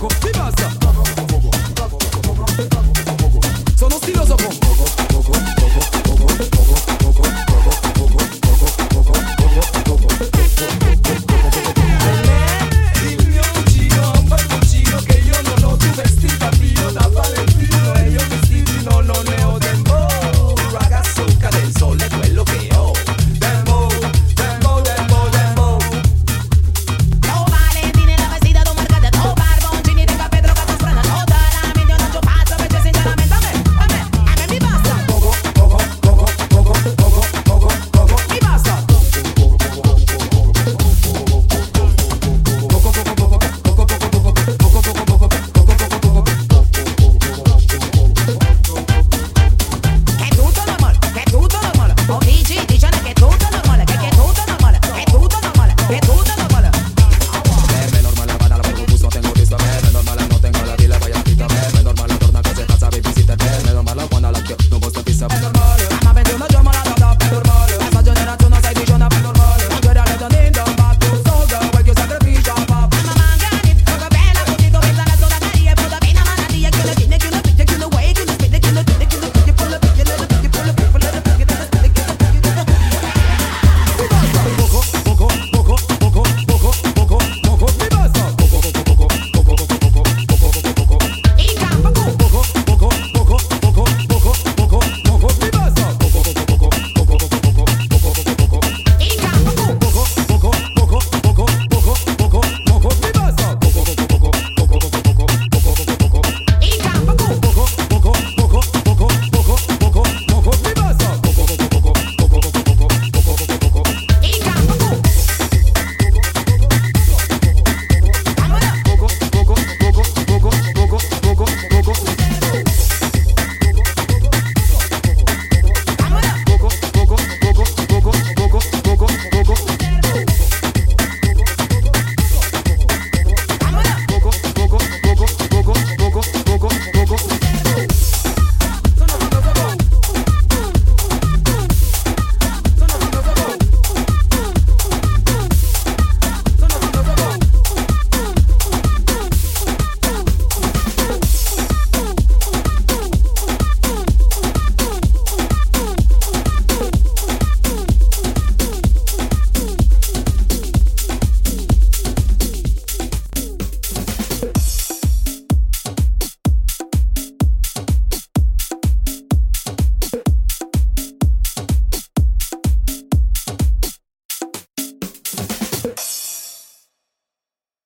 Coco, Bibasa.